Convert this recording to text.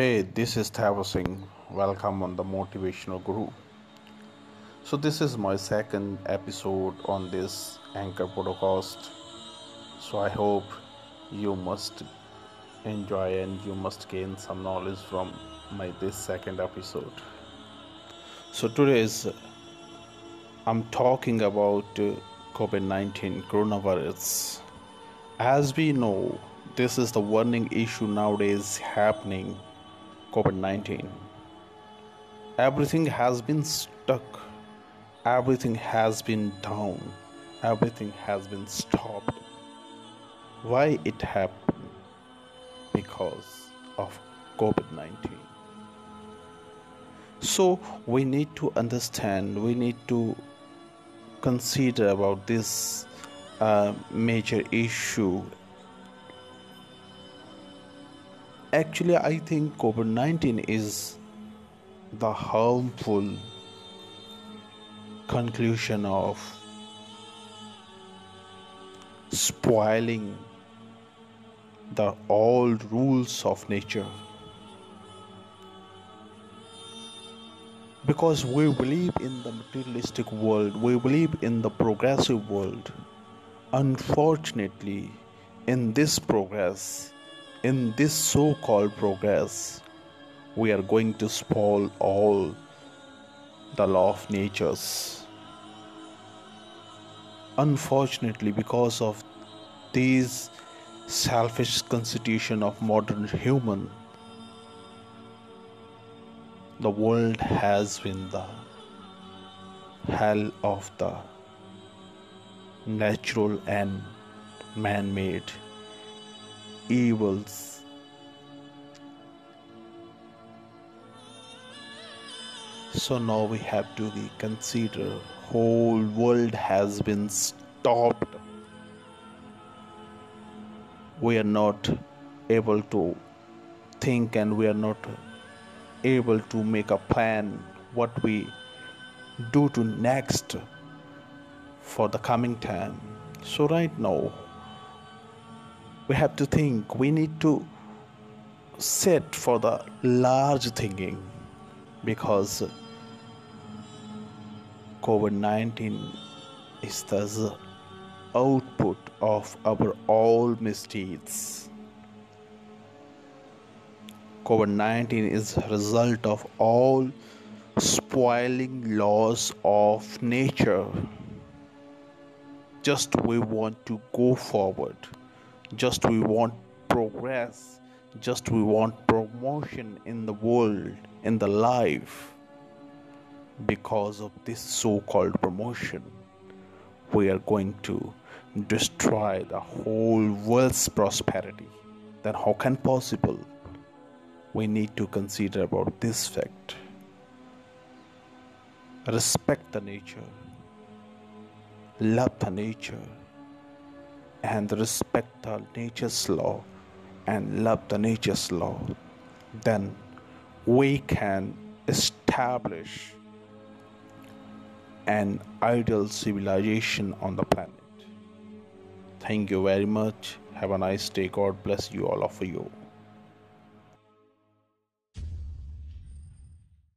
Hey, this is Thavar Singh. Welcome on the Motivational Guru. So, this is my second episode on this Anchor podcast. So, I hope you must enjoy and you must gain some knowledge from my this second episode. So, today is I'm talking about uh, COVID 19 coronavirus. As we know, this is the warning issue nowadays happening COVID 19. Everything has been stuck, everything has been down, everything has been stopped. Why it happened? Because of COVID 19. So we need to understand, we need to consider about this uh, major issue actually i think covid-19 is the harmful conclusion of spoiling the old rules of nature. Because we believe in the materialistic world we believe in the progressive world. Unfortunately in this progress in this so called progress, we are going to spoil all the law of natures. Unfortunately, because of these selfish constitution of modern human, the world has been the hell of the natural and man-made evils. So now we have to consider whole world has been stopped. We are not able to think and we are not able to make a plan what we do to next for the coming time. So right now we have to think. We need to set for the large thinking because covid-19 is the output of our all misdeeds. Covid-19 is a result of all spoiling laws of nature. Just we want to go forward just we want progress. Just we want promotion in the world in the life because of this so-called promotion. We are going to destroy the whole world's prosperity. Then how can possible? We need to consider about this fact. Respect the nature. Love the nature and respect the nature's law and love the nature's law, then we can establish an ideal civilization on the planet. Thank you very much. Have a nice day. God bless you all of you.